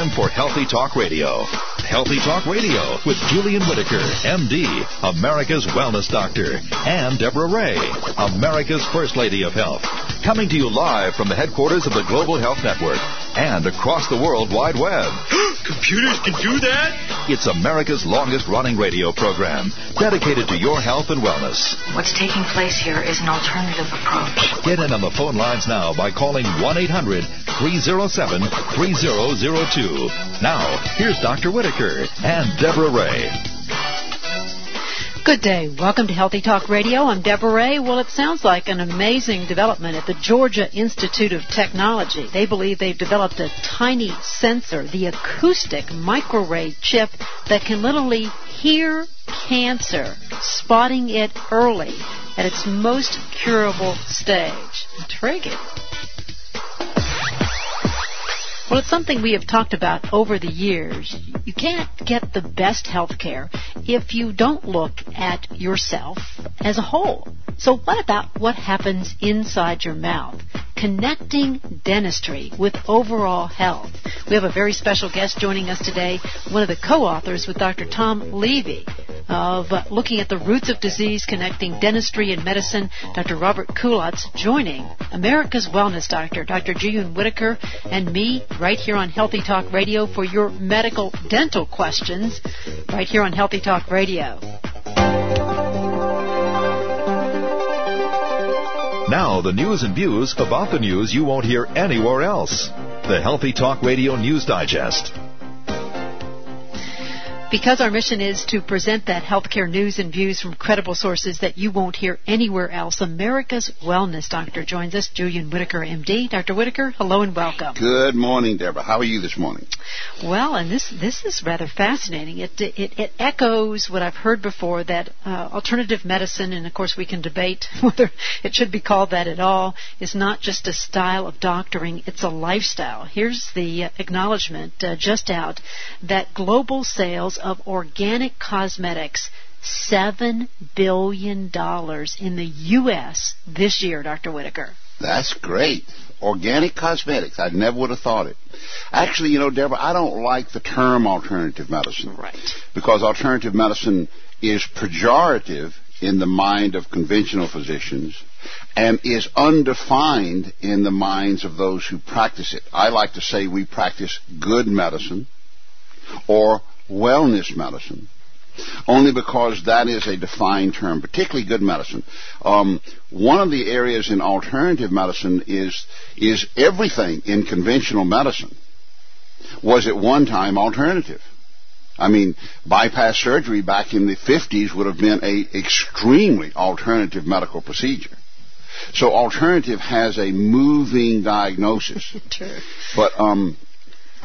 time for Healthy Talk Radio. Healthy Talk Radio with Julian Whitaker, MD, America's Wellness Doctor, and Deborah Ray, America's First Lady of Health. Coming to you live from the headquarters of the Global Health Network and across the World Wide Web. Computers can do that? It's America's longest running radio program dedicated to your health and wellness. What's taking place here is an alternative approach. Get in on the phone lines now by calling 1 800 307 3002. Now, here's Dr. Whitaker and Deborah Ray. Good day. Welcome to Healthy Talk Radio. I'm Deborah Ray. Well, it sounds like an amazing development at the Georgia Institute of Technology. They believe they've developed a tiny sensor, the acoustic microarray chip that can literally hear cancer, spotting it early at its most curable stage. Intriguing. Well, it's something we have talked about over the years. You can't get the best health care if you don't look at yourself as a whole. So what about what happens inside your mouth? Connecting dentistry with overall health. We have a very special guest joining us today, one of the co-authors with Dr. Tom Levy of uh, looking at the roots of disease, connecting dentistry and medicine. Dr. Robert Kulacz joining America's Wellness Doctor, Dr. Julian Whitaker, and me right here on Healthy Talk Radio for your medical dental questions, right here on Healthy Talk Radio. Now, the news and views about the news you won't hear anywhere else. The Healthy Talk Radio News Digest. Because our mission is to present that healthcare news and views from credible sources that you won't hear anywhere else, America's Wellness Doctor joins us, Julian Whitaker, MD. Dr. Whitaker, hello and welcome. Good morning, Deborah. How are you this morning? Well, and this this is rather fascinating. It it, it echoes what I've heard before that uh, alternative medicine, and of course we can debate whether it should be called that at all, is not just a style of doctoring; it's a lifestyle. Here's the acknowledgement uh, just out that global sales of organic cosmetics $7 billion in the U.S. this year, Dr. Whitaker. That's great. Organic cosmetics. I never would have thought it. Actually, you know, Deborah, I don't like the term alternative medicine. Right. Because alternative medicine is pejorative in the mind of conventional physicians and is undefined in the minds of those who practice it. I like to say we practice good medicine or wellness medicine only because that is a defined term, particularly good medicine. Um, one of the areas in alternative medicine is is everything in conventional medicine was at one time alternative. I mean, bypass surgery back in the 50s would have been a extremely alternative medical procedure. So alternative has a moving diagnosis. True. But um,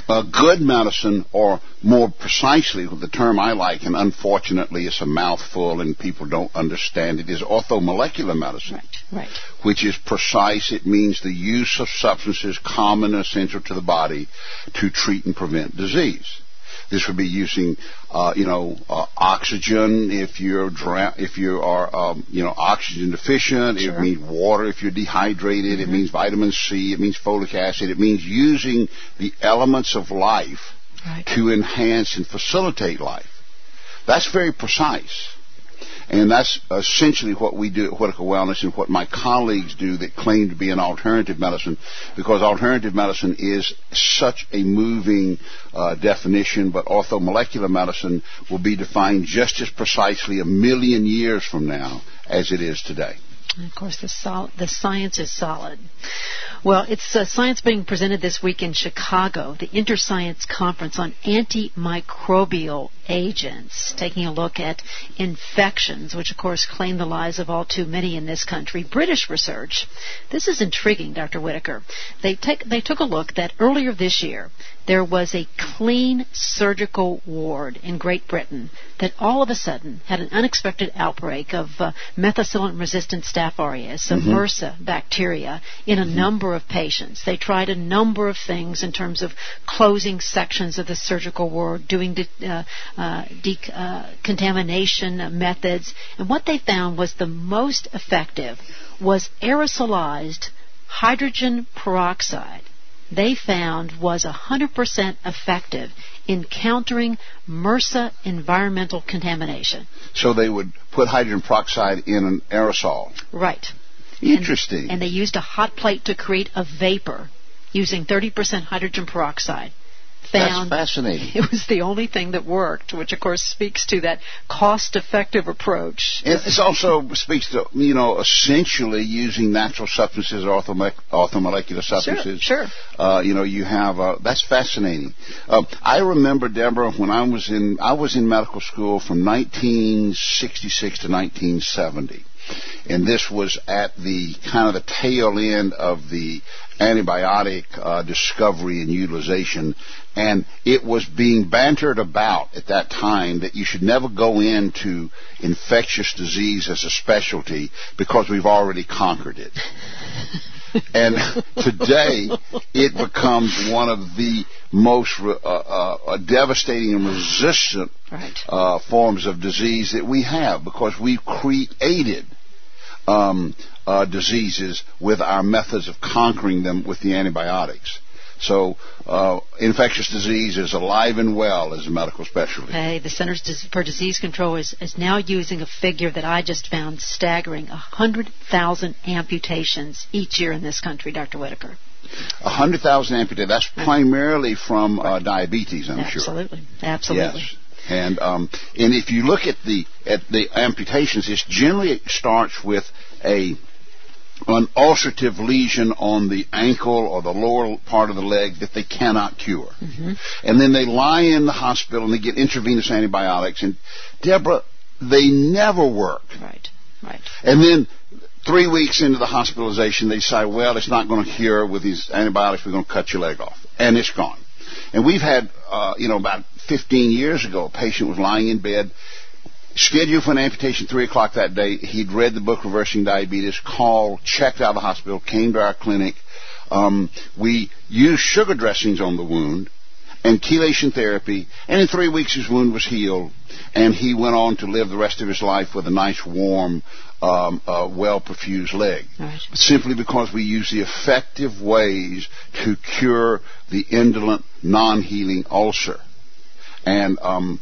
a good medicine, or more precisely, the term I like, and unfortunately it's a mouthful and people don't understand it, is orthomolecular medicine. Right, right. Which is precise. It means the use of substances common and essential to the body to treat and prevent disease. This would be using, uh, you know, uh, oxygen if you're dra- if you are, um, you know, oxygen deficient. Sure. It means water if you're dehydrated. Mm-hmm. It means vitamin C. It means folic acid. It means using the elements of life Right. to enhance and facilitate life. That's very precise. And that's essentially what we do at Whitaker Wellness and what my colleagues do that claim to be an alternative medicine because alternative medicine is such a moving uh, definition, but orthomolecular medicine will be defined just as precisely a million years from now as it is today. And of course, the, sol- the science is solid. Well, it's uh, science being presented this week in Chicago, the InterScience Conference on Antimicrobial Agents, taking a look at infections, which of course claim the lives of all too many in this country. British research. This is intriguing, Dr. Whitaker. They, take, they took a look that earlier this year, there was a clean surgical ward in Great Britain that all of a sudden had an unexpected outbreak of uh, methicillin resistant staph aureus, a MRSA bacteria, in a number of patients. They tried a number of things in terms of closing sections of the surgical ward, doing de- uh, Uh, decontamination methods, and what they found was the most effective was aerosolized hydrogen peroxide they found was 100% effective in countering MRSA environmental contamination. So they would put hydrogen peroxide in an aerosol. Right. Interesting. And, and they used a hot plate to create a vapor using 30% hydrogen peroxide found That's fascinating. it was the only thing that worked, which of course speaks to that cost-effective approach. It also speaks to you know essentially using natural substances or orthomolecular substances. Sure, sure. Uh, you know you have uh, that's fascinating. Uh, I remember Deborah when I was in I was in medical school from 1966 to 1970 and this was at the kind of the tail end of the antibiotic uh, discovery and utilization and it was being bantered about at that time that you should never go into infectious disease as a specialty because we've already conquered it. and today it becomes one of the most uh, uh, devastating and resistant right. uh, forms of disease that we have because we've created um, uh, diseases with our methods of conquering them with the antibiotics. So, uh, infectious disease is alive and well as a medical specialty. Hey, the Centers for Disease Control is, is now using a figure that I just found staggering 100,000 amputations each year in this country, Dr. Whitaker. 100,000 amputations. That's primarily from uh, diabetes, I'm Absolutely. sure. Absolutely. Yes. And um, and if you look at the at the amputations, it generally starts with a an ulcerative lesion on the ankle or the lower part of the leg that they cannot cure. Mm-hmm. And then they lie in the hospital and they get intravenous antibiotics. And Deborah, they never work. Right, right. And then three weeks into the hospitalization, they say, well, it's not going to cure with these antibiotics. We're going to cut your leg off. And it's gone. And we've had, uh, you know, about 15 years ago, a patient was lying in bed scheduled for an amputation 3 o'clock that day. He'd read the book Reversing Diabetes, called, checked out of the hospital, came to our clinic. Um, we used sugar dressings on the wound and chelation therapy, and in three weeks his wound was healed, and he went on to live the rest of his life with a nice, warm, um, uh, well-perfused leg. Right. Simply because we use the effective ways to cure the indolent, non-healing ulcer. And um,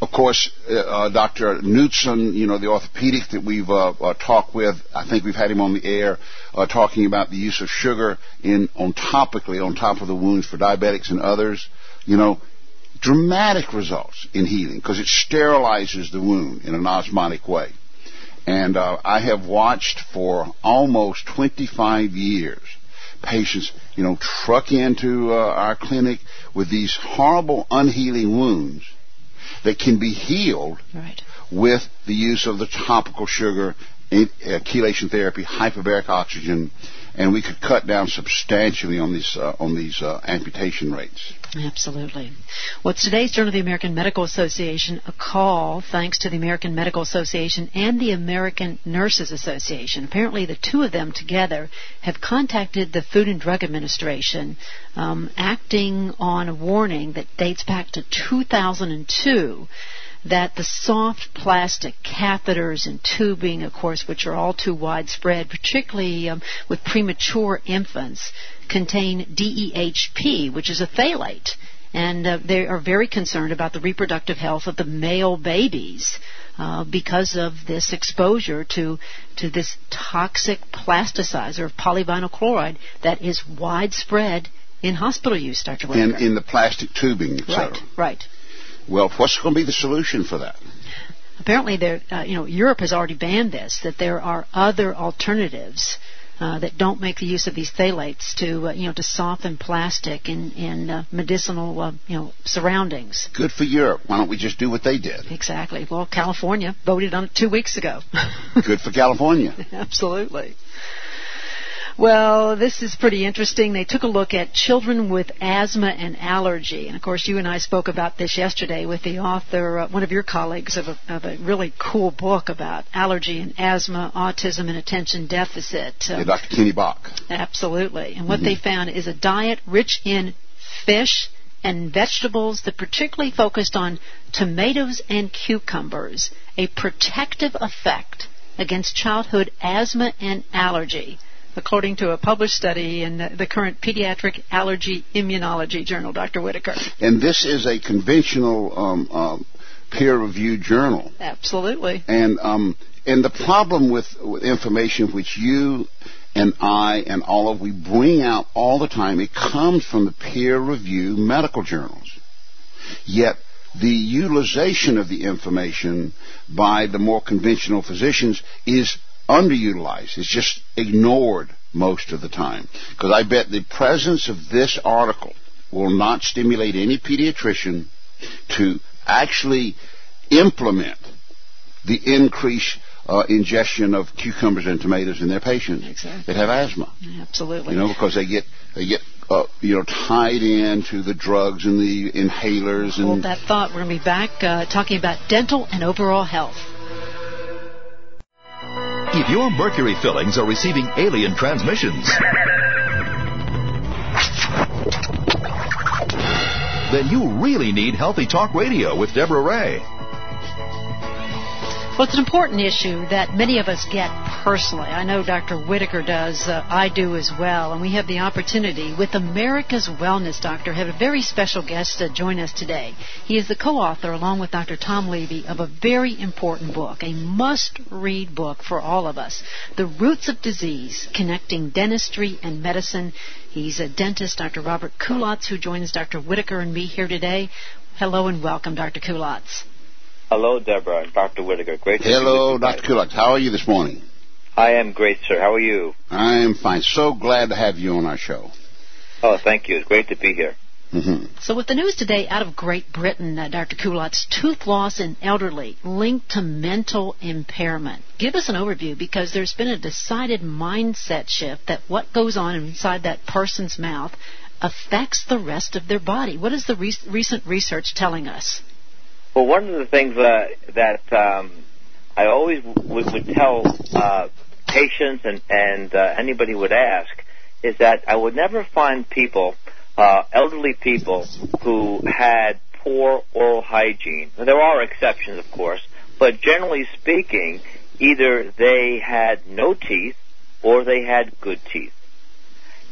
of course, uh, uh Dr. Knutson, you know, the orthopedic that we've uh, uh, talked with, I think we've had him on the air uh, talking about the use of sugar in on topically on top of the wounds for diabetics and others. You know, dramatic results in healing because it sterilizes the wound in an osmotic way. And uh, I have watched for almost 25 years patients, you know, truck into our clinic with these horrible unhealing wounds that can be healed right. with the use of the topical sugar, uh, chelation therapy, hyperbaric oxygen, and we could cut down substantially on these uh, on these uh, amputation rates. Absolutely. Well, today's Journal of the American Medical Association, a call thanks to the American Medical Association and the American Nurses Association. Apparently, the two of them together have contacted the Food and Drug Administration, um, acting on a warning that dates back to 2002 that the soft plastic catheters and tubing, of course, which are all too widespread, particularly um, with premature infants, contain DEHP, which is a phthalate. And uh, they are very concerned about the reproductive health of the male babies uh, because of this exposure to to this toxic plasticizer of polyvinyl chloride that is widespread in hospital use, Dr. In, in the plastic tubing, etc. Right, right. Well, what's going to be the solution for that? Apparently, there, uh, you know, Europe has already banned this. That there are other alternatives uh, that don't make the use of these phthalates to, uh, you know, to soften plastic in in uh, medicinal, uh, you know, surroundings. Good for Europe. Why don't we just do what they did? Exactly. Well, California voted on it two weeks ago. Good for California. Absolutely. Well, this is pretty interesting. They took a look at children with asthma and allergy. And of course, you and I spoke about this yesterday with the author, uh, one of your colleagues, of a, of a, really cool book about allergy and asthma, autism, and attention deficit. Um, yeah, Dr. Kenny Bock. Absolutely. And what mm-hmm. they found is a diet rich in fish and vegetables that particularly focused on tomatoes and cucumbers, a protective effect against childhood asthma and allergy according to a published study in the current Pediatric Allergy Immunology Journal, Dr. Whitaker. And this is a conventional um, um, peer-reviewed journal. Absolutely. And um, and the problem with, with information which you and I and all of we bring out all the time, it comes from the peer-reviewed medical journals. Yet the utilization of the information by the more conventional physicians is underutilized. It's just ignored most of the time. Because I bet the presence of this article will not stimulate any pediatrician to actually implement the increased uh, ingestion of cucumbers and tomatoes in their patients exactly. that have asthma. Absolutely. You know, because they get they get uh, you know tied into the drugs and the inhalers and Hold that thought. We're going to be back uh, talking about dental and overall health. If your mercury fillings are receiving alien transmissions, then you really need Healthy Talk Radio with Deborah Ray. Well, it's an important issue that many of us get personally. I know Dr. Whitaker does. Uh, I do as well. And we have the opportunity with America's Wellness Doctor have a very special guest to join us today. He is the co-author, along with Dr. Tom Levy, of a very important book, a must-read book for all of us, The Roots of Disease, Connecting Dentistry and Medicine. He's a dentist, Dr. Robert Kulacz, who joins Dr. Whitaker and me here today. Hello and welcome, Dr. Kulacz. Hello, Deborah and Dr. Whitaker. Great to Hello, be with Dr. Kulacz. How are you this morning? I am great, sir. How are you? I am fine. So glad to have you on our show. Oh, thank you. It's great to be here. Mm-hmm. So, with the news today out of Great Britain, uh, Dr. Kulacz, tooth loss in elderly linked to mental impairment. Give us an overview because there's been a decided mindset shift that what goes on inside that person's mouth affects the rest of their body. What is the re- recent research telling us? Well, one of the things uh, that um, I always w- would tell uh, patients and, and uh, anybody would ask is that I would never find people, uh, elderly people, who had poor oral hygiene. Now, there are exceptions, of course, but generally speaking, either they had no teeth or they had good teeth.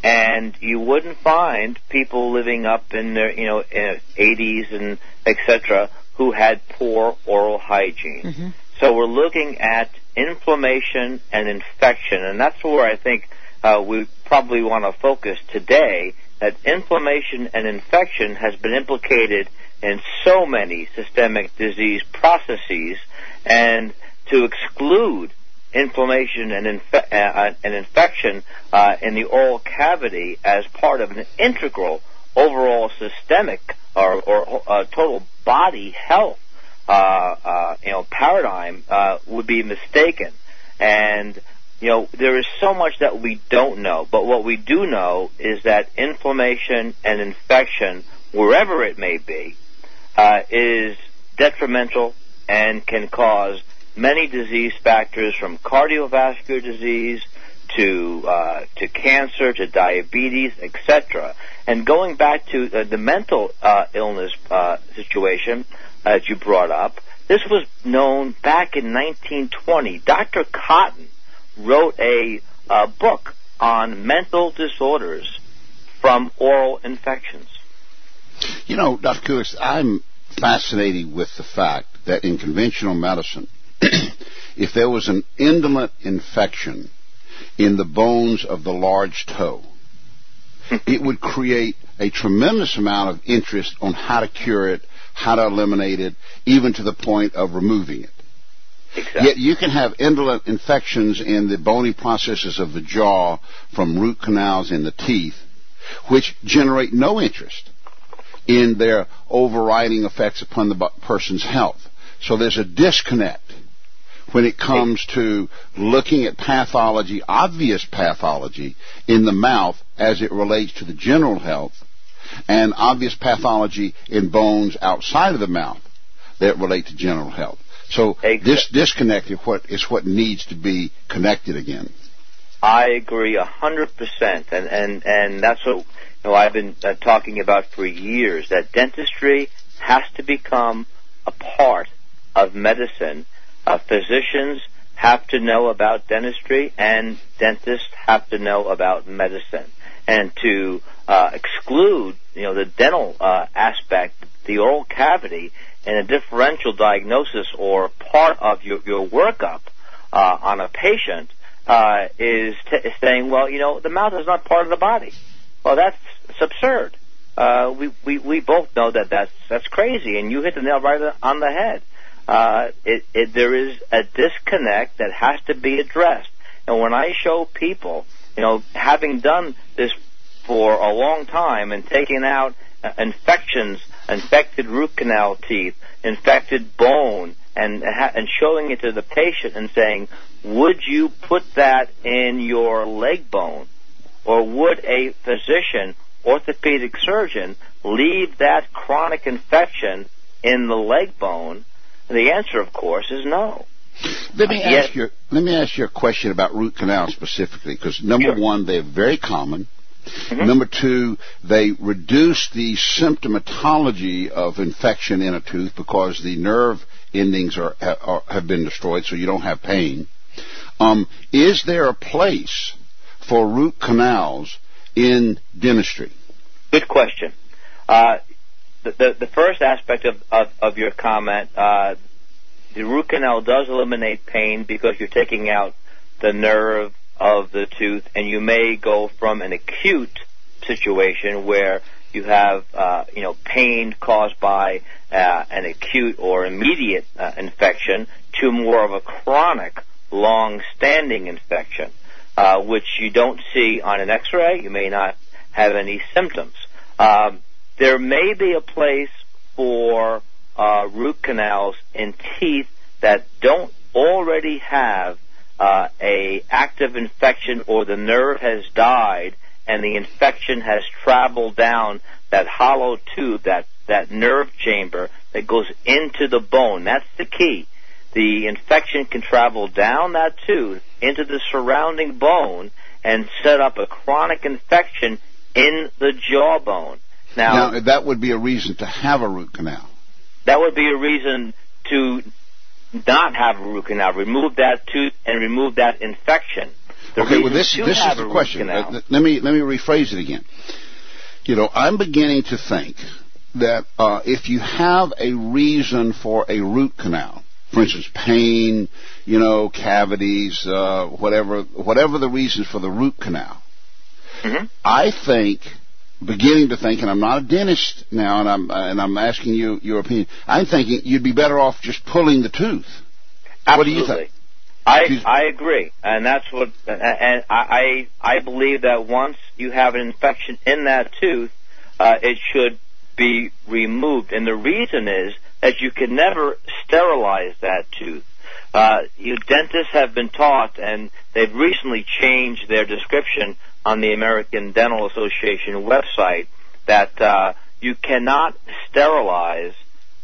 And you wouldn't find people living up in their, you know, 80s and etc who had poor oral hygiene. Mm-hmm. So we're looking at inflammation and infection, and that's where I think uh, we probably want to focus today. That inflammation and infection has been implicated in so many systemic disease processes, and to exclude inflammation and, infe- uh, and infection uh, in the oral cavity as part of an integral overall systemic or, or uh, total body health uh, uh, you know paradigm uh, would be mistaken. And you know there is so much that we don't know, but what we do know is that inflammation and infection, wherever it may be, uh, is detrimental and can cause many disease factors from cardiovascular disease to uh, to cancer to diabetes, etc. And going back to uh, the mental uh, illness uh, situation as you brought up, this was known back in 1920. Dr. Cotton wrote a book on mental disorders from oral infections. You know, Dr. Kulacz, I'm fascinated with the fact that in conventional medicine, if there was an indolent infection in the bones of the large toe, it would create a tremendous amount of interest on how to cure it, how to eliminate it, even to the point of removing it. Exactly. Yet you can have indolent infections in the bony processes of the jaw from root canals in the teeth, which generate no interest in their overriding effects upon the person's health. So there's a disconnect when it comes to looking at pathology, obvious pathology in the mouth as it relates to the general health, and obvious pathology in bones outside of the mouth that relate to general health. So exactly. this disconnect is what, is what needs to be connected again. I agree a hundred percent, and and and that's what you know, I've been uh, talking about for years. That dentistry has to become a part of medicine uh, physicians have to know about dentistry and dentists have to know about medicine. And to uh, exclude, you know, the dental uh, aspect, the oral cavity, in a differential diagnosis or part of your, your workup uh, on a patient uh, is, t- saying, well, you know, the mouth is not part of the body. Well, that's absurd. Uh, we, we we both know that that's that's crazy, and you hit the nail right on the head. Uh, it, it, there is a disconnect that has to be addressed. And when I show people, you know, having done this for a long time and taking out uh, infections, infected root canal teeth, infected bone, and and showing it to the patient and saying, would you put that in your leg bone, or would a physician, orthopedic surgeon, leave that chronic infection in the leg bone? The answer, of course, is no. Let me uh, ask you. Let me ask you a question about root canals specifically, because number sure. one, they're very common. Mm-hmm. Number two, they reduce the symptomatology of infection in a tooth because the nerve endings are, are have been destroyed, so you don't have pain. Um, is there a place for root canals in dentistry? Good question. Uh, the, the, first aspect of, of, of your comment, uh, the root canal does eliminate pain because you're taking out the nerve of the tooth, and you may go from an acute situation where you have uh, you know pain caused by uh, an acute or immediate uh, infection to more of a chronic, long-standing infection, uh, which you don't see on an X-ray. You may not have any symptoms. Um, there may be a place for uh, root canals in teeth that don't already have uh, a active infection or the nerve has died and the infection has traveled down that hollow tube, that, that nerve chamber that goes into the bone. That's the key. The infection can travel down that tooth into the surrounding bone and set up a chronic infection in the jawbone. Now, now that would be a reason to have a root canal. That would be a reason to not have a root canal, remove that tooth and remove that infection. The okay, well this this is the question. Uh, let me let me rephrase it again. You know, I'm beginning to think that uh, if you have a reason for a root canal, for instance, pain, you know, cavities, uh, whatever, whatever the reasons for the root canal, mm-hmm. I think beginning to think, and I'm not a dentist now, and I'm and I'm asking you your opinion. I'm thinking you'd be better off just pulling the tooth. Absolutely. What do you think? I I agree, and that's what, and I I believe that once you have an infection in that tooth, uh, it should be removed, and the reason is that you can never sterilize that tooth. Uh, you dentists have been taught, and they've recently changed their description on the American Dental Association website that uh, you cannot sterilize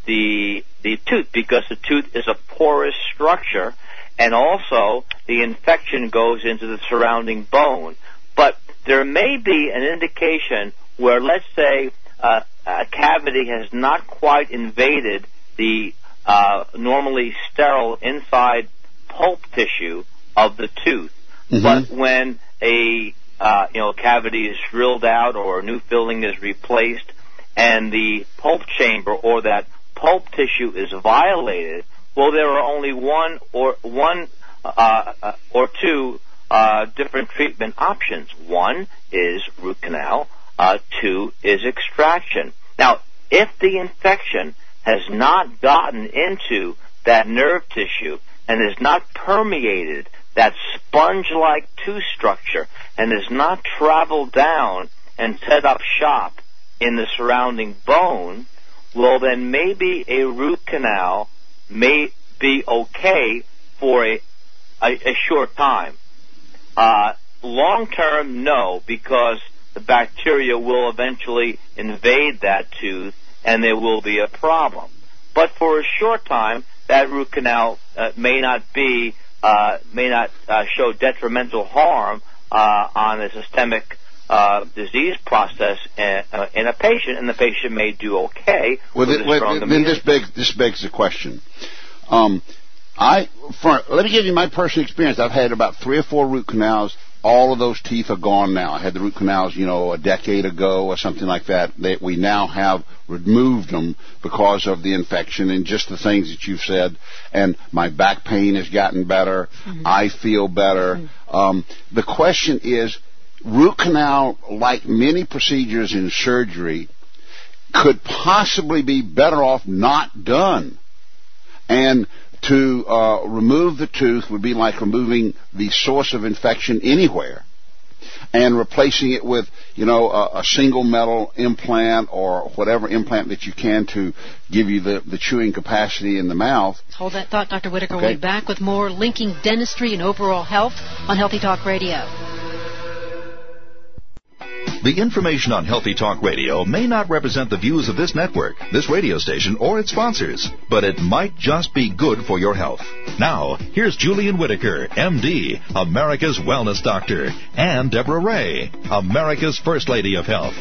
the the tooth because the tooth is a porous structure, and also the infection goes into the surrounding bone. But there may be an indication where, let's say, uh, a cavity has not quite invaded the uh, normally sterile inside pulp tissue of the tooth, mm-hmm. but when a uh, you know, cavity is drilled out or a new filling is replaced, and the pulp chamber or that pulp tissue is violated, well, there are only one or one uh, uh, or two uh, different treatment options. One is root canal. Uh, two is extraction. Now, if the infection has not gotten into that nerve tissue and is not permeated that sponge-like tooth structure and has not traveled down and set up shop in the surrounding bone, well then maybe a root canal may be okay for a, a, a short time. Uh, long term, no, because the bacteria will eventually invade that tooth and there will be a problem. But for a short time, that root canal uh, may not be uh, may not uh, show detrimental harm uh, on a systemic uh, disease process in, uh, in, a patient, and the patient may do okay. Well, then, then this begs this begs the question. Um, I, for, let me give you my personal experience. I've had about three or four root canals. All of those teeth are gone now. I had the root canals, you know, a decade ago or something like that. That we now have removed them because of the infection and just the things that you've said. And my back pain has gotten better. Mm-hmm. I feel better. Mm-hmm. Um, the question is, root canal, like many procedures in surgery, could possibly be better off not done. And to uh, remove the tooth would be like removing the source of infection anywhere and replacing it with, you know, a, a, single metal implant or whatever implant that you can to give you the, the chewing capacity in the mouth. Hold that thought, Dr. Whitaker. Okay. We'll be back with more linking dentistry and overall health on Healthy Talk Radio. The information on Healthy Talk Radio may not represent the views of this network, this radio station, or its sponsors, but it might just be good for your health. Now, here's Julian Whitaker, MD, America's Wellness Doctor, and Deborah Ray, America's First Lady of Health.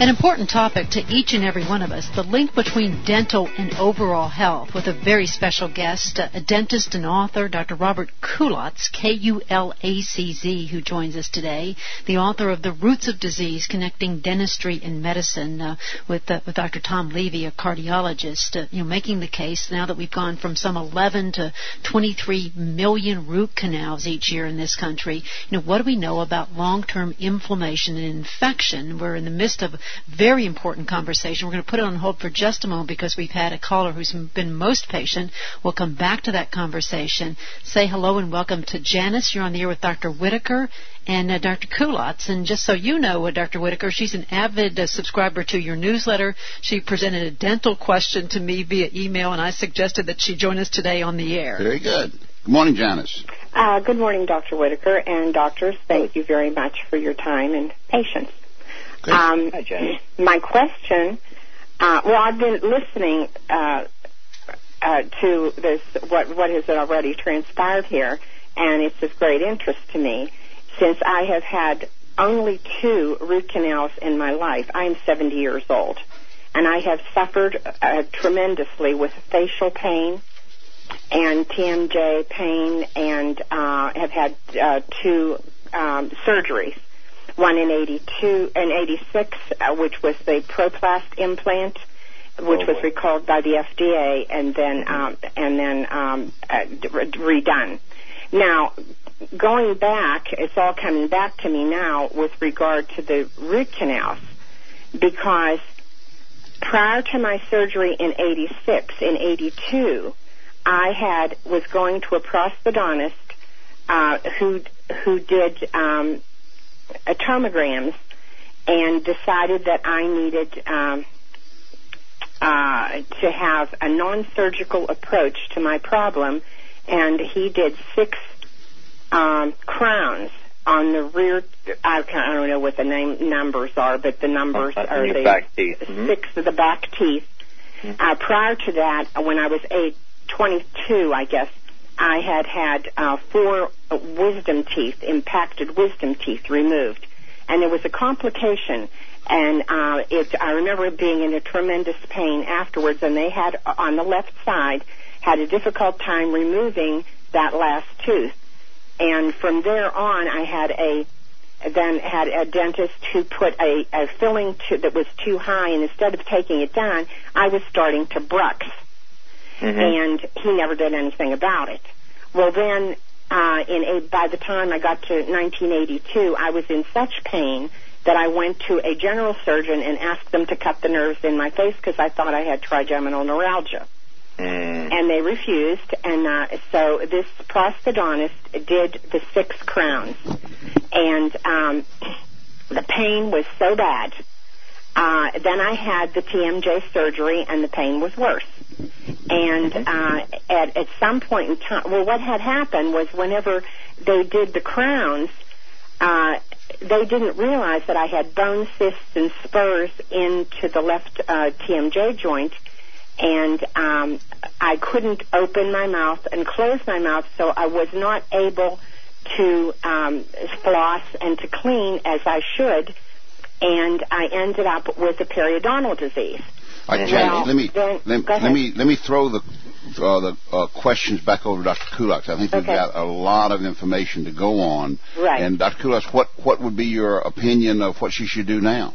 An important topic to each and every one of us, the link between dental and overall health, with a very special guest, a dentist and author, Dr. Robert Kulacz, K-U-L-A-C-Z, who joins us today, the author of The Roots of Disease, Connecting Dentistry and Medicine, uh, with, uh, with Dr. Tom Levy, a cardiologist, uh, you know, making the case now that we've gone from some 11 to 23 million root canals each year in this country. You know, what do we know about long-term inflammation and infection? We're in the midst of very important conversation. We're going to put it on hold for just a moment because we've had a caller who's been most patient. We'll come back to that conversation. Say hello and welcome to Janice. You're on the air with Dr. Whitaker and uh, Dr. Kulacz. And just so you know, uh, Dr. Whitaker, she's an avid uh, subscriber to your newsletter. She presented a dental question to me via email, and I suggested that she join us today on the air. Very good. Good morning, Janice. Uh, good morning, Dr. Whitaker and doctors. Thank you very much for your time and patience. Um, Hi, Jenny. My question, uh, well, I've been listening uh, uh, to this what what has already transpired here, and it's of great interest to me since I have had only two root canals in my life. I am 70 years old, and I have suffered uh, tremendously with facial pain and TMJ pain, and uh, have had uh, two um, surgeries one in 82 and 86, uh, which was the Proplast implant, which oh, was recalled by the FDA and then mm-hmm. um, and then um, uh, redone. Now, going back, it's all coming back to me now with regard to the root canals, because prior to my surgery in 86, in 82, I had was going to a prosthodontist uh, who who did um, tomograms and decided that I needed um, uh, to have a non-surgical approach to my problem, and he did six um, crowns on the rear. I, I don't know what the name numbers are, but the numbers uh, are the back teeth. Mm-hmm. 6 of the back teeth. Mm-hmm. Uh, prior to that, when I was age 22, I guess I had had uh, four wisdom teeth, impacted wisdom teeth, removed, and there was a complication. And uh, it, I remember being in a tremendous pain afterwards. And they had uh, on the left side had a difficult time removing that last tooth. And from there on, I had a then had a dentist who put a, a filling to, that was too high, and instead of taking it down, I was starting to brux mm-hmm. and he never did anything about it. Well, then, uh, in a, by the time I got to 1982, I was in such pain that I went to a general surgeon and asked them to cut the nerves in my face because I thought I had trigeminal neuralgia. Mm. And they refused, and uh, so this prosthodontist did the six crowns, and um, the pain was so bad. Uh, then I had the TMJ surgery, and the pain was worse. And uh, at at some point in time, well, what had happened was whenever they did the crowns, uh, they didn't realize that I had bone cysts and spurs into the left uh, TMJ joint, and um, I couldn't open my mouth and close my mouth, so I was not able to um, floss and to clean as I should, and I ended up with a periodontal disease. All right, Well, Janet, let me let, let me let me throw the uh, the uh, questions back over to Dr. Kulak. I think we've got a lot of information to go on. Right. And Dr. Kulak, what what would be your opinion of what she should do now?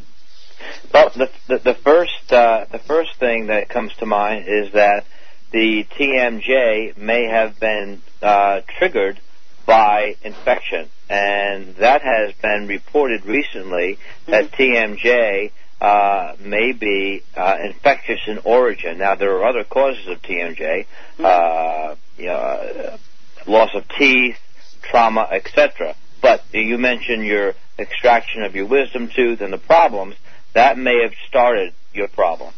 Well, the, the, the first uh, the first thing that comes to mind is that the TMJ may have been uh, triggered by infection, and that has been reported recently that TMJ uh, may be uh, infectious in origin. Now, there are other causes of TMJ, uh, you know, uh, loss of teeth, trauma, etc. But you mentioned your extraction of your wisdom tooth and the problems that may have started your problem.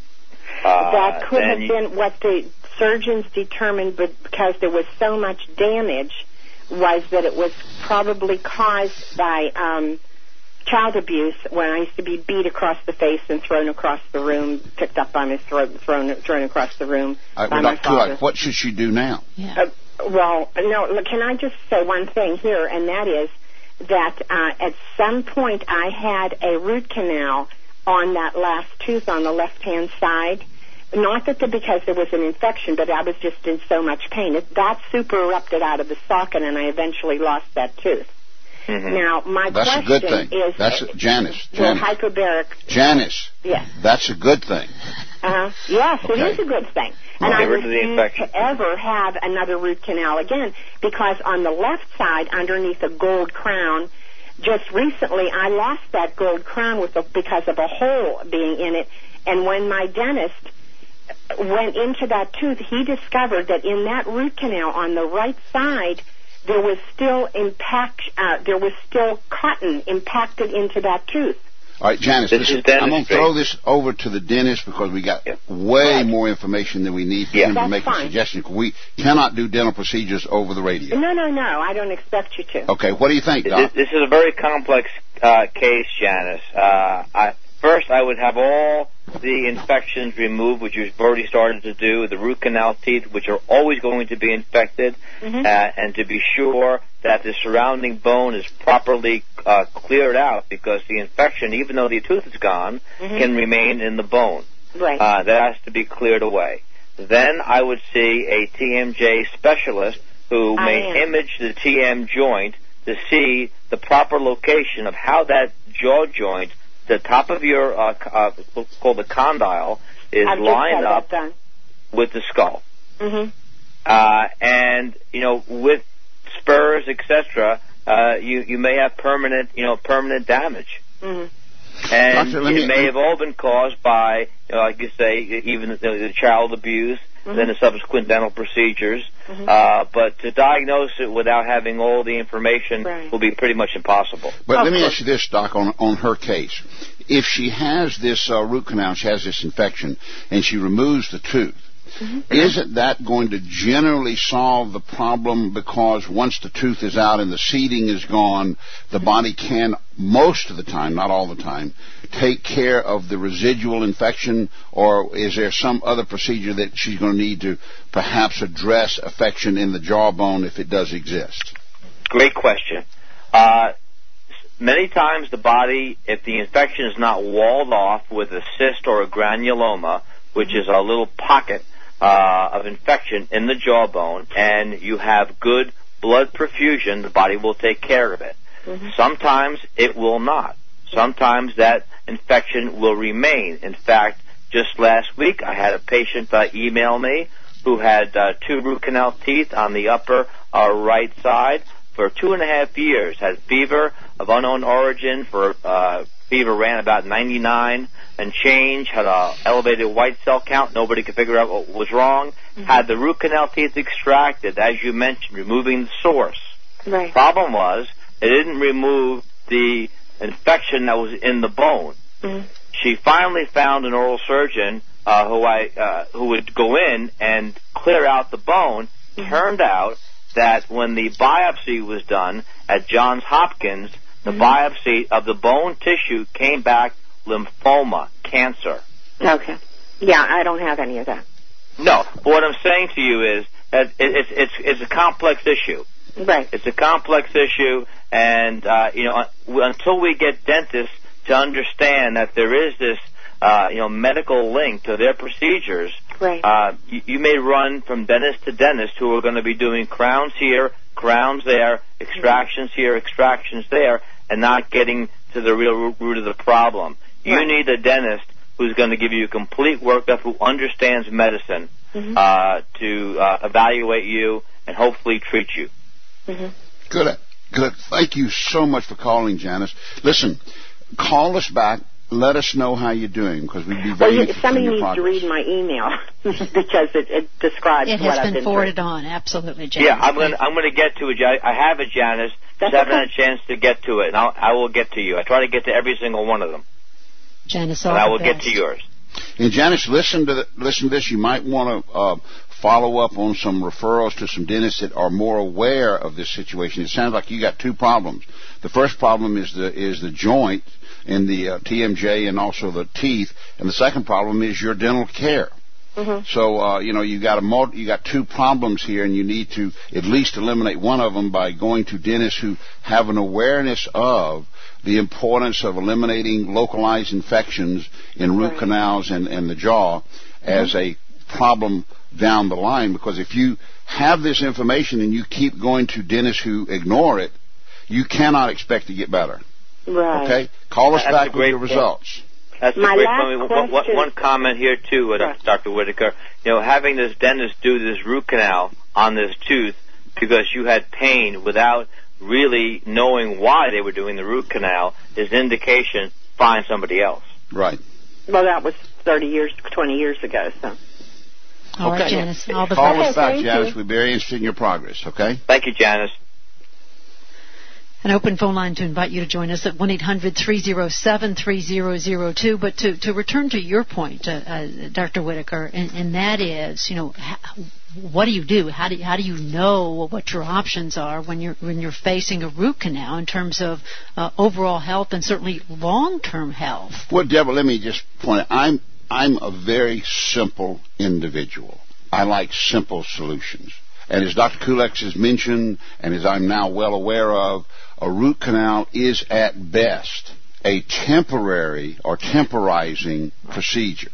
Uh, that could have been what the surgeons determined, but because there was so much damage, was that it was probably caused by um, child abuse. When I used to be beat across the face and thrown across the room, picked up by my throat, thrown thrown across the room All right, by well, my Dr. father. What should she do now? Yeah. Uh, well, no. look, Can I just say one thing here, and that is that uh, at some point I had a root canal on that last tooth on the left-hand side. Not that the, because there was an infection, but I was just in so much pain. It, that super erupted out of the socket, and I eventually lost that tooth. Mhm. Now, my That's a question good thing. is, That's a, Janice. Janice. hyperbaric? Janice. Yes. That's a good thing. Uh-huh. Yes, Okay. it is a good thing. And Get I rid of the refuse to ever have another root canal again because on the left side, underneath a gold crown, just recently I lost that gold crown with a, because of a hole being in it. And when my dentist went into that tooth, he discovered that in that root canal on the right side, there was still impact. Uh, there was still cotton impacted into that tooth. All right, Janice, This listen, is I'm going to throw this over to the dentist because we got Yeah. way Right. more information than we need for Yeah. him to That's make a suggestion. We cannot do dental procedures over the radio. No, no, no. I don't expect you to. Okay, what do you think, This, Doc? this is a very complex uh, case, Janice. Uh, I, first, I would have all the infections removed, which you've already started to do, the root canal teeth, which are always going to be infected, Mhm. uh, and to be sure that the surrounding bone is properly uh, cleared out, because the infection, even though the tooth is gone, Mhm. can remain in the bone. Right. Uh, that has to be cleared away. Then I would see a TMJ specialist who I may am. image the TM joint to see the proper location of how that jaw joint, the top of your uh, uh, what's called the condyle, is I've lined up with the skull. hmm Uh, and you know, with spurs, etc., uh, you you may have permanent, you know, permanent damage. hmm And Doctor, it me- may have all been caused by, you know, like you say, even the, the child abuse, Mhm. then the subsequent dental procedures. Mhm. Uh, but to diagnose it without having all the information Right. will be pretty much impossible. But Of let me ask you this, Doc, on, on her case. If she has this uh, root canal, she has this infection, and she removes the tooth, isn't that going to generally solve the problem because once the tooth is out and the seeding is gone, the body can, most of the time, not all the time, take care of the residual infection, or is there some other procedure that she's going to need to perhaps address affection in the jawbone if it does exist? Great question. Uh, many times the body, if the infection is not walled off with a cyst or a granuloma, which is a little pocket uh, of infection in the jawbone, and you have good blood perfusion, the body will take care of it. Sometimes it will not. Sometimes that infection will remain. In fact, just last week I had a patient uh, email me who had uh, two root canal teeth on the upper uh, right side for two and a half years. Had fever of unknown origin. For uh, fever ran about 99 and change. Had a elevated white cell count. Nobody could figure out what was wrong. Had the root canal teeth extracted, as you mentioned, removing the source. Right. Problem was it didn't remove the infection that was in the bone. Mhm. She finally found an oral surgeon uh, who I uh, who would go in and clear out the bone. Turned out that when the biopsy was done at Johns Hopkins, the biopsy of the bone tissue came back lymphoma, cancer. Okay. Yeah, I don't have any of that. No, but what I'm saying to you is that it, it's it's it's a complex issue. Right. It's a complex issue, and uh, you know, until we get dentists to understand that there is this uh, you know medical link to their procedures, Right. uh, you, you may run from dentist to dentist who are going to be doing crowns here, crowns there, extractions here, extractions there, and not getting to the real root- root of the problem. You Right. need a dentist who's going to give you a complete workup, who understands medicine, Mhm. uh, to uh, evaluate you and hopefully treat you. Mhm. Good. Good. Thank you so much for calling, Janice. Listen, call us back. Let us know how you're doing because we'd be Well, very you, interested somebody in your needs to read my email because it, it describes It what has I've been been forwarded through. on. Absolutely, Janice. Yeah, I'm going to I'm going to get to it. Ja- I have it, Janice. That's Just haven't okay. had a chance to get to it, and I'll, I will get to you. I try to get to every single one of them, Janice, all and I the will get to yours. And Janice, listen to the, listen to this. You might want to uh, follow up on some referrals to some dentists that are more aware of this situation. It sounds like you got two problems. The first problem is the is the joint in the uh, TMJ and also the teeth, and the second problem is your dental care. Mhm. So uh, you know you got a mul- you got two problems here, and you need to at least eliminate one of them by going to dentists who have an awareness of the importance of eliminating localized infections in root Right. canals and, and the jaw as a problem down the line. Because if you have this information and you keep going to dentists who ignore it, you cannot expect to get better. Right. Okay, call us That's a back with great your results. That's a My great last point. One- one- question- one comment here too, uh, Sure. Dr. Whitaker. You know, having this dentist do this root canal on this tooth because you had pain without really knowing why they were doing the root canal is an indication. Find somebody else. Right. Well, that was 30 years, 20 years ago. So. All right, Okay. Janice. All the Call best. us back, thank Janice. you. We're very interested in your progress. Okay. Thank you, Janice. An open phone line to invite you to join us at 1-800-307-3002. But to, to return to your point, uh, uh, Dr. Whitaker, and, and that is, you know, what do you do? How do you, how do you know what your options are when you're when you're facing a root canal in terms of uh, overall health and certainly long-term health? Well, Deborah, let me just point out, I'm, I'm a very simple individual. I like simple solutions. And as Dr. Kulacz has mentioned, and as I'm now well aware of, a root canal is at best a temporary or temporizing procedure.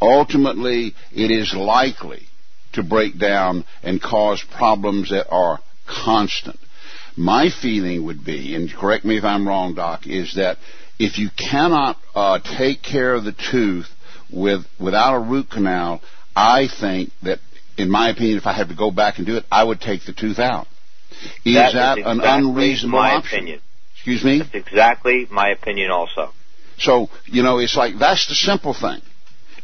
Ultimately, it is likely to break down and cause problems that are constant. My feeling would be, and correct me if I'm wrong, Doc, is that if you cannot uh, take care of the tooth with without a root canal, I think that, in my opinion, if I had to go back and do it, I would take the tooth out. Is That is that an exactly unreasonable my option? opinion. Excuse me. That's exactly my opinion also. So, you know, it's like that's the simple thing.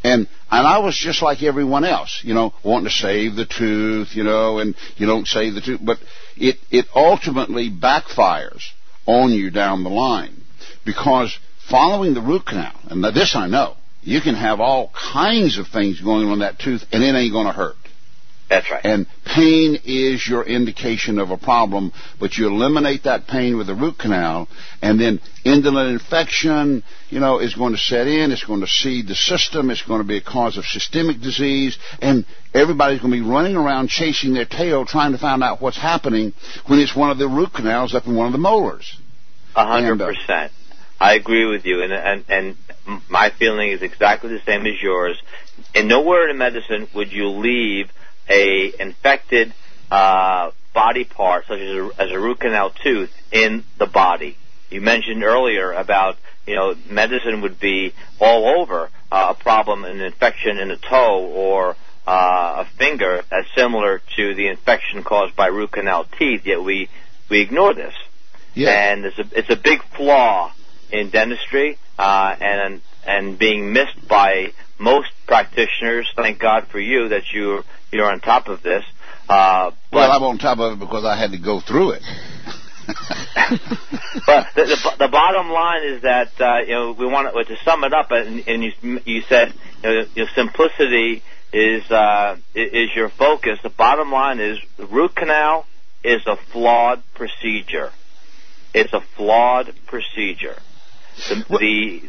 And and I was just like everyone else, you know, wanting to save the tooth, you know, and you don't save the tooth, but it it ultimately backfires on you down the line because following the root canal, and this I know, you can have all kinds of things going on that tooth, and it ain't going to hurt. That's right. And pain is your indication of a problem, but you eliminate that pain with the root canal, and then indolent infection, you know, is going to set in. It's going to seed the system. It's going to be a cause of systemic disease, and everybody's going to be running around chasing their tail trying to find out what's happening when it's one of the root canals up in one of the molars. A hundred uh, percent. I agree with you, and and and my feeling is exactly the same as yours. And nowhere in medicine would you leave a infected uh, body part, such as a, as a root canal tooth, in the body. You mentioned earlier about you know medicine would be all over uh, a problem, an infection in a toe or uh, a finger as similar to the infection caused by root canal teeth. Yet we we ignore this and it's a it's a big flaw in dentistry uh, and and being missed by most practitioners. Thank God for you that you you're on top of this. Uh, but Well, I'm on top of it because I had to go through it. but the, the, the bottom line is that uh, you know we want to, to sum it up, and, and you you said you know, your simplicity is uh, is your focus. The bottom line is the root canal is a flawed procedure. It's a flawed procedure. The the,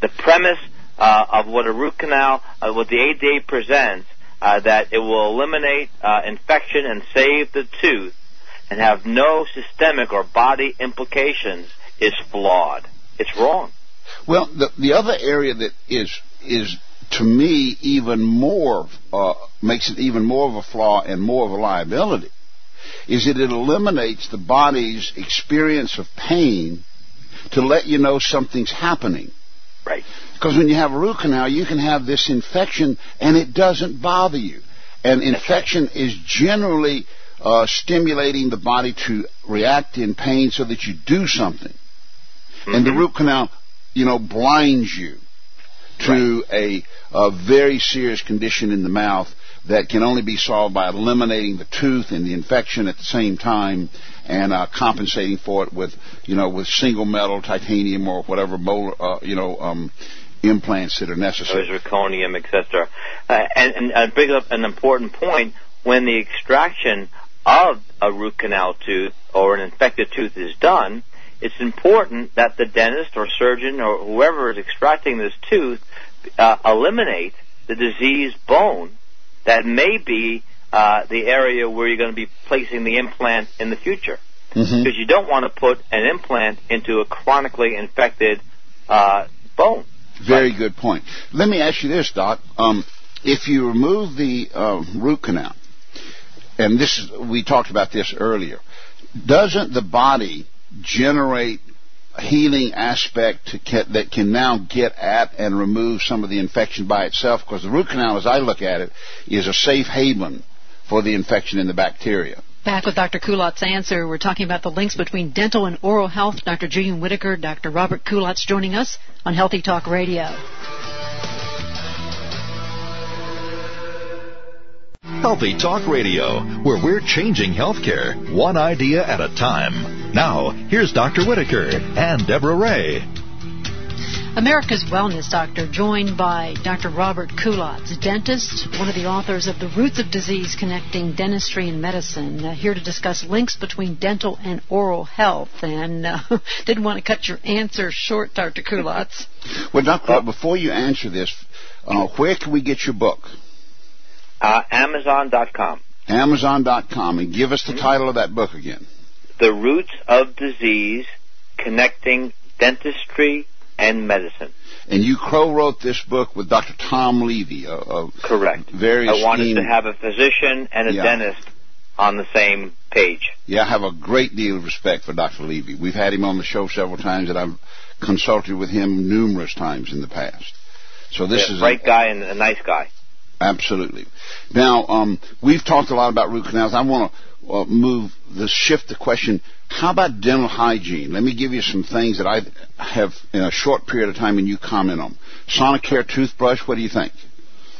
the premise uh, of what a root canal, uh, what the ADA presents, uh, that it will eliminate uh, infection and save the tooth and have no systemic or body implications is flawed. It's wrong. Well, the the other area that is is to me even more uh, makes it even more of a flaw and more of a liability is that it eliminates the body's experience of pain to let you know something's happening. Right. Because when you have a root canal, you can have this infection and it doesn't bother you. And infection is generally uh, stimulating the body to react in pain so that you do something. Mm-hmm. And the root canal, you know, blinds you to right. a, a very serious condition in the mouth that can only be solved by eliminating the tooth and the infection at the same time and uh, compensating for it with, you know, with single metal, titanium, or whatever, uh, you know, um, implants that are necessary. Zirconium, etc. Uh, and, and bring up an important point when the extraction of a root canal tooth or an infected tooth is done. It's important that the dentist or surgeon or whoever is extracting this tooth uh, eliminate the diseased bone that may be uh, the area where you're going to be placing the implant in the future. Mm-hmm. Because you don't want to put an implant into a chronically infected uh, bone. Very right. good point. Let me ask you this, Doc. Um, if you remove the uh, root canal, and this is, we talked about this earlier, doesn't the body generate healing aspect get, that can now get at and remove some of the infection by itself because the root canal, as I look at it, is a safe haven for the infection in the bacteria. Back with Dr. Kulacz answer, we're talking about the links between dental and oral health. Dr. Julian Whitaker, Dr. Robert Kulacz joining us on Healthy Talk Radio. Healthy Talk Radio, where we're changing healthcare one idea at a time. Now, here's Dr. Whitaker and Deborah Ray. America's Wellness Doctor, joined by Dr. Robert Kulacz, dentist, one of the authors of The Roots of Disease Connecting Dentistry and Medicine, uh, here to discuss links between dental and oral health. And uh, didn't want to cut your answer short, Dr. Kulacz. well, Doctor, before you answer this, uh, where can we get your book? Uh, Amazon.com. Amazon.com. And give us the title of that book again. The Roots of Disease Connecting Dentistry and medicine. And you co-wrote this book with Dr. Tom Levy. A, a Correct. Very I wanted to have a physician and a yeah. dentist on the same page. Yeah, I have a great deal of respect for Dr. Levy. We've had him on the show several times, and I've consulted with him numerous times in the past. So this yeah, is a great guy and a nice guy. Absolutely. Now, um, we've talked a lot about root canals. I want to move the shift the question. How about dental hygiene? Let me give you some things that I have in a short period of time, and you comment on. Sonicare toothbrush. What do you think?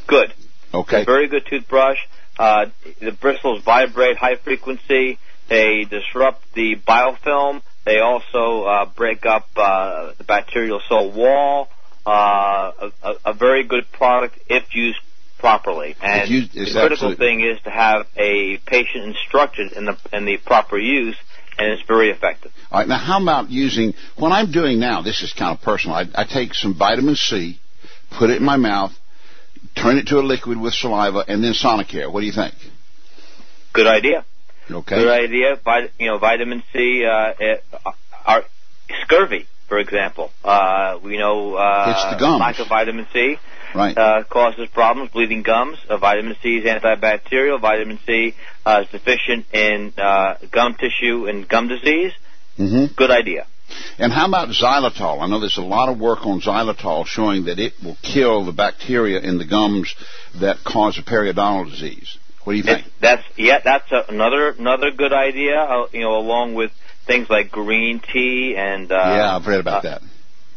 Good. Okay. very good toothbrush. Uh, the bristles vibrate high frequency. They disrupt the biofilm. They also uh, break up uh, the bacterial cell wall. Uh, a, a, very good product if used properly. And you, the critical absolutely. thing is to have a patient instructed in the in the proper use, and it's very effective. All right. Now, how about using what I'm doing now? This is kind of personal. I, I take some vitamin C, put it in my mouth, turn it to a liquid with saliva, and then Sonicare. What do you think? Good idea. Okay. Good idea. Vit- you know, vitamin C, uh, it, uh, scurvy, for example. Uh, we know uh, it's the gums. lack of vitamin C right. uh, causes problems, bleeding gums. Uh, vitamin C is antibacterial. Vitamin C uh, is deficient in uh, gum tissue and gum disease. Mm-hmm. Good idea. And how about xylitol? I know there's a lot of work on xylitol showing that it will kill the bacteria in the gums that cause a periodontal disease. What do you think? It, that's yeah, that's a, another another good idea. Uh, you know, along with things like green tea and uh, yeah, I've read about uh, that.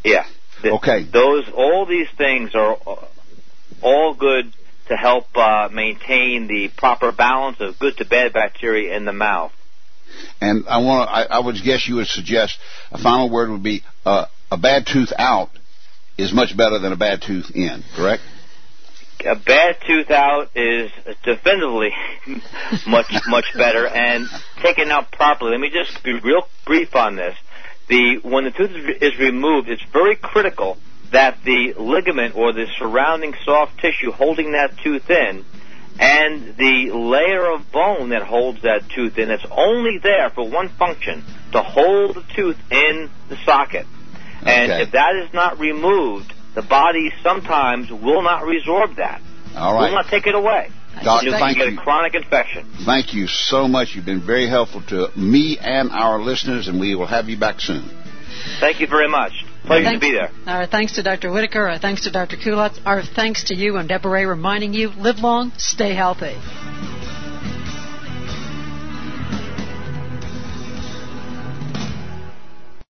Yeah, okay. Those all these things are all good to help uh, maintain the proper balance of good to bad bacteria in the mouth. And I want I, I would guess you would suggest a final word would be uh, a bad tooth out is much better than a bad tooth in, correct? A bad tooth out is definitively much much better and taken out properly. Let me just be real brief on this the when the tooth is removed, it's very critical that the ligament or the surrounding soft tissue holding that tooth in and the layer of bone that holds that tooth in, it's only there for one function, to hold the tooth in the socket. And Okay. if that is not removed, the body sometimes will not resorb that. All Will right. not take it away. Doctor, you thank get you. a chronic infection. Thank you so much. You've been very helpful to me and our listeners, and we will have you back soon. Thank you very much. Pleasure Thanks- to be there. Our thanks to Dr. Whitaker. Our thanks to Dr. Kulacz. Our thanks to you. I'm Deborah Ray reminding you, live long, stay healthy.